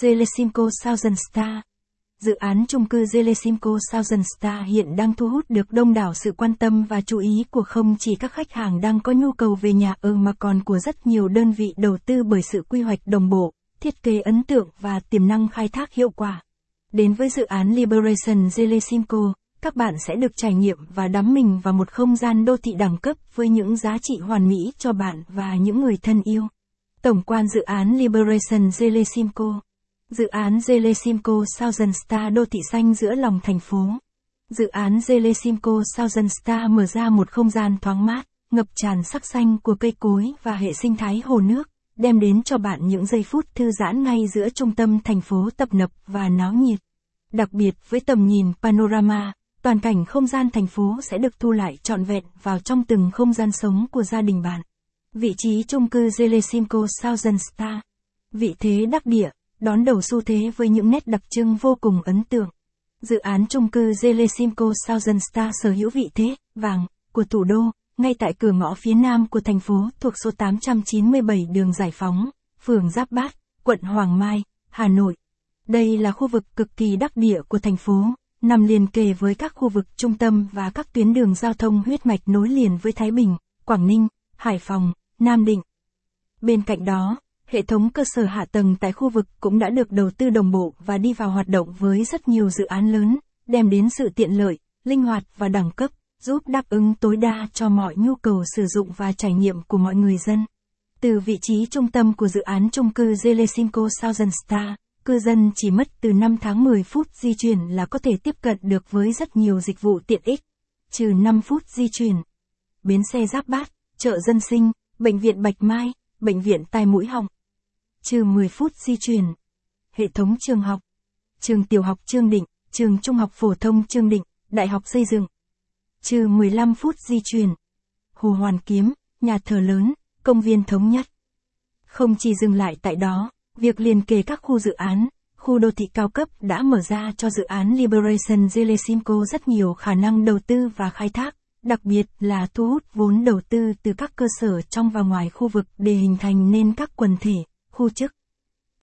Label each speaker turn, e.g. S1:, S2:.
S1: Zelesimco Southern Star Dự án chung cư Zelesimco Southern Star hiện đang thu hút được đông đảo sự quan tâm và chú ý của không chỉ các khách hàng đang có nhu cầu về nhà ở mà còn của rất nhiều đơn vị đầu tư bởi sự quy hoạch đồng bộ, thiết kế ấn tượng và tiềm năng khai thác hiệu quả. Đến với dự án Liberation Zelesimco, các bạn sẽ được trải nghiệm và đắm mình vào một không gian đô thị đẳng cấp với những giá trị hoàn mỹ cho bạn và những người thân yêu. Tổng quan dự án Liberation Zelesimco Dự án Zelesimco Southern Star đô thị xanh giữa lòng thành phố. Dự án Zelesimco Southern Star mở ra một không gian thoáng mát, ngập tràn sắc xanh của cây cối và hệ sinh thái hồ nước, đem đến cho bạn những giây phút thư giãn ngay giữa trung tâm thành phố tập nập và náo nhiệt. Đặc biệt với tầm nhìn panorama, toàn cảnh không gian thành phố sẽ được thu lại trọn vẹn vào trong từng không gian sống của gia đình bạn. Vị trí chung cư Zelesimco Southern Star. Vị thế đắc địa, đón đầu xu thế với những nét đặc trưng vô cùng ấn tượng. Dự án chung cư Zelesimco Southern Star sở hữu vị thế, vàng, của thủ đô, ngay tại cửa ngõ phía nam của thành phố thuộc số 897 đường Giải Phóng, phường Giáp Bát, quận Hoàng Mai, Hà Nội. Đây là khu vực cực kỳ đắc địa của thành phố, nằm liền kề với các khu vực trung tâm và các tuyến đường giao thông huyết mạch nối liền với Thái Bình, Quảng Ninh, Hải Phòng, Nam Định. Bên cạnh đó, hệ thống cơ sở hạ tầng tại khu vực cũng đã được đầu tư đồng bộ và đi vào hoạt động với rất nhiều dự án lớn, đem đến sự tiện lợi, linh hoạt và đẳng cấp, giúp đáp ứng tối đa cho mọi nhu cầu sử dụng và trải nghiệm của mọi người dân. Từ vị trí trung tâm của dự án chung cư Zelesinko Southern Star, cư dân chỉ mất từ 5 tháng 10 phút di chuyển là có thể tiếp cận được với rất nhiều dịch vụ tiện ích, trừ 5 phút di chuyển. Bến xe Giáp Bát, chợ dân sinh, bệnh viện Bạch Mai, bệnh viện tai mũi họng, trừ 10 phút di chuyển. Hệ thống trường học. Trường tiểu học Trương Định, trường trung học phổ thông Trương Định, đại học xây dựng. Trừ 15 phút di chuyển. Hồ Hoàn Kiếm, nhà thờ lớn, công viên thống nhất. Không chỉ dừng lại tại đó, việc liền kề các khu dự án, khu đô thị cao cấp đã mở ra cho dự án Liberation Zelesimco rất nhiều khả năng đầu tư và khai thác, đặc biệt là thu hút vốn đầu tư từ các cơ sở trong và ngoài khu vực để hình thành nên các quần thể khu chức,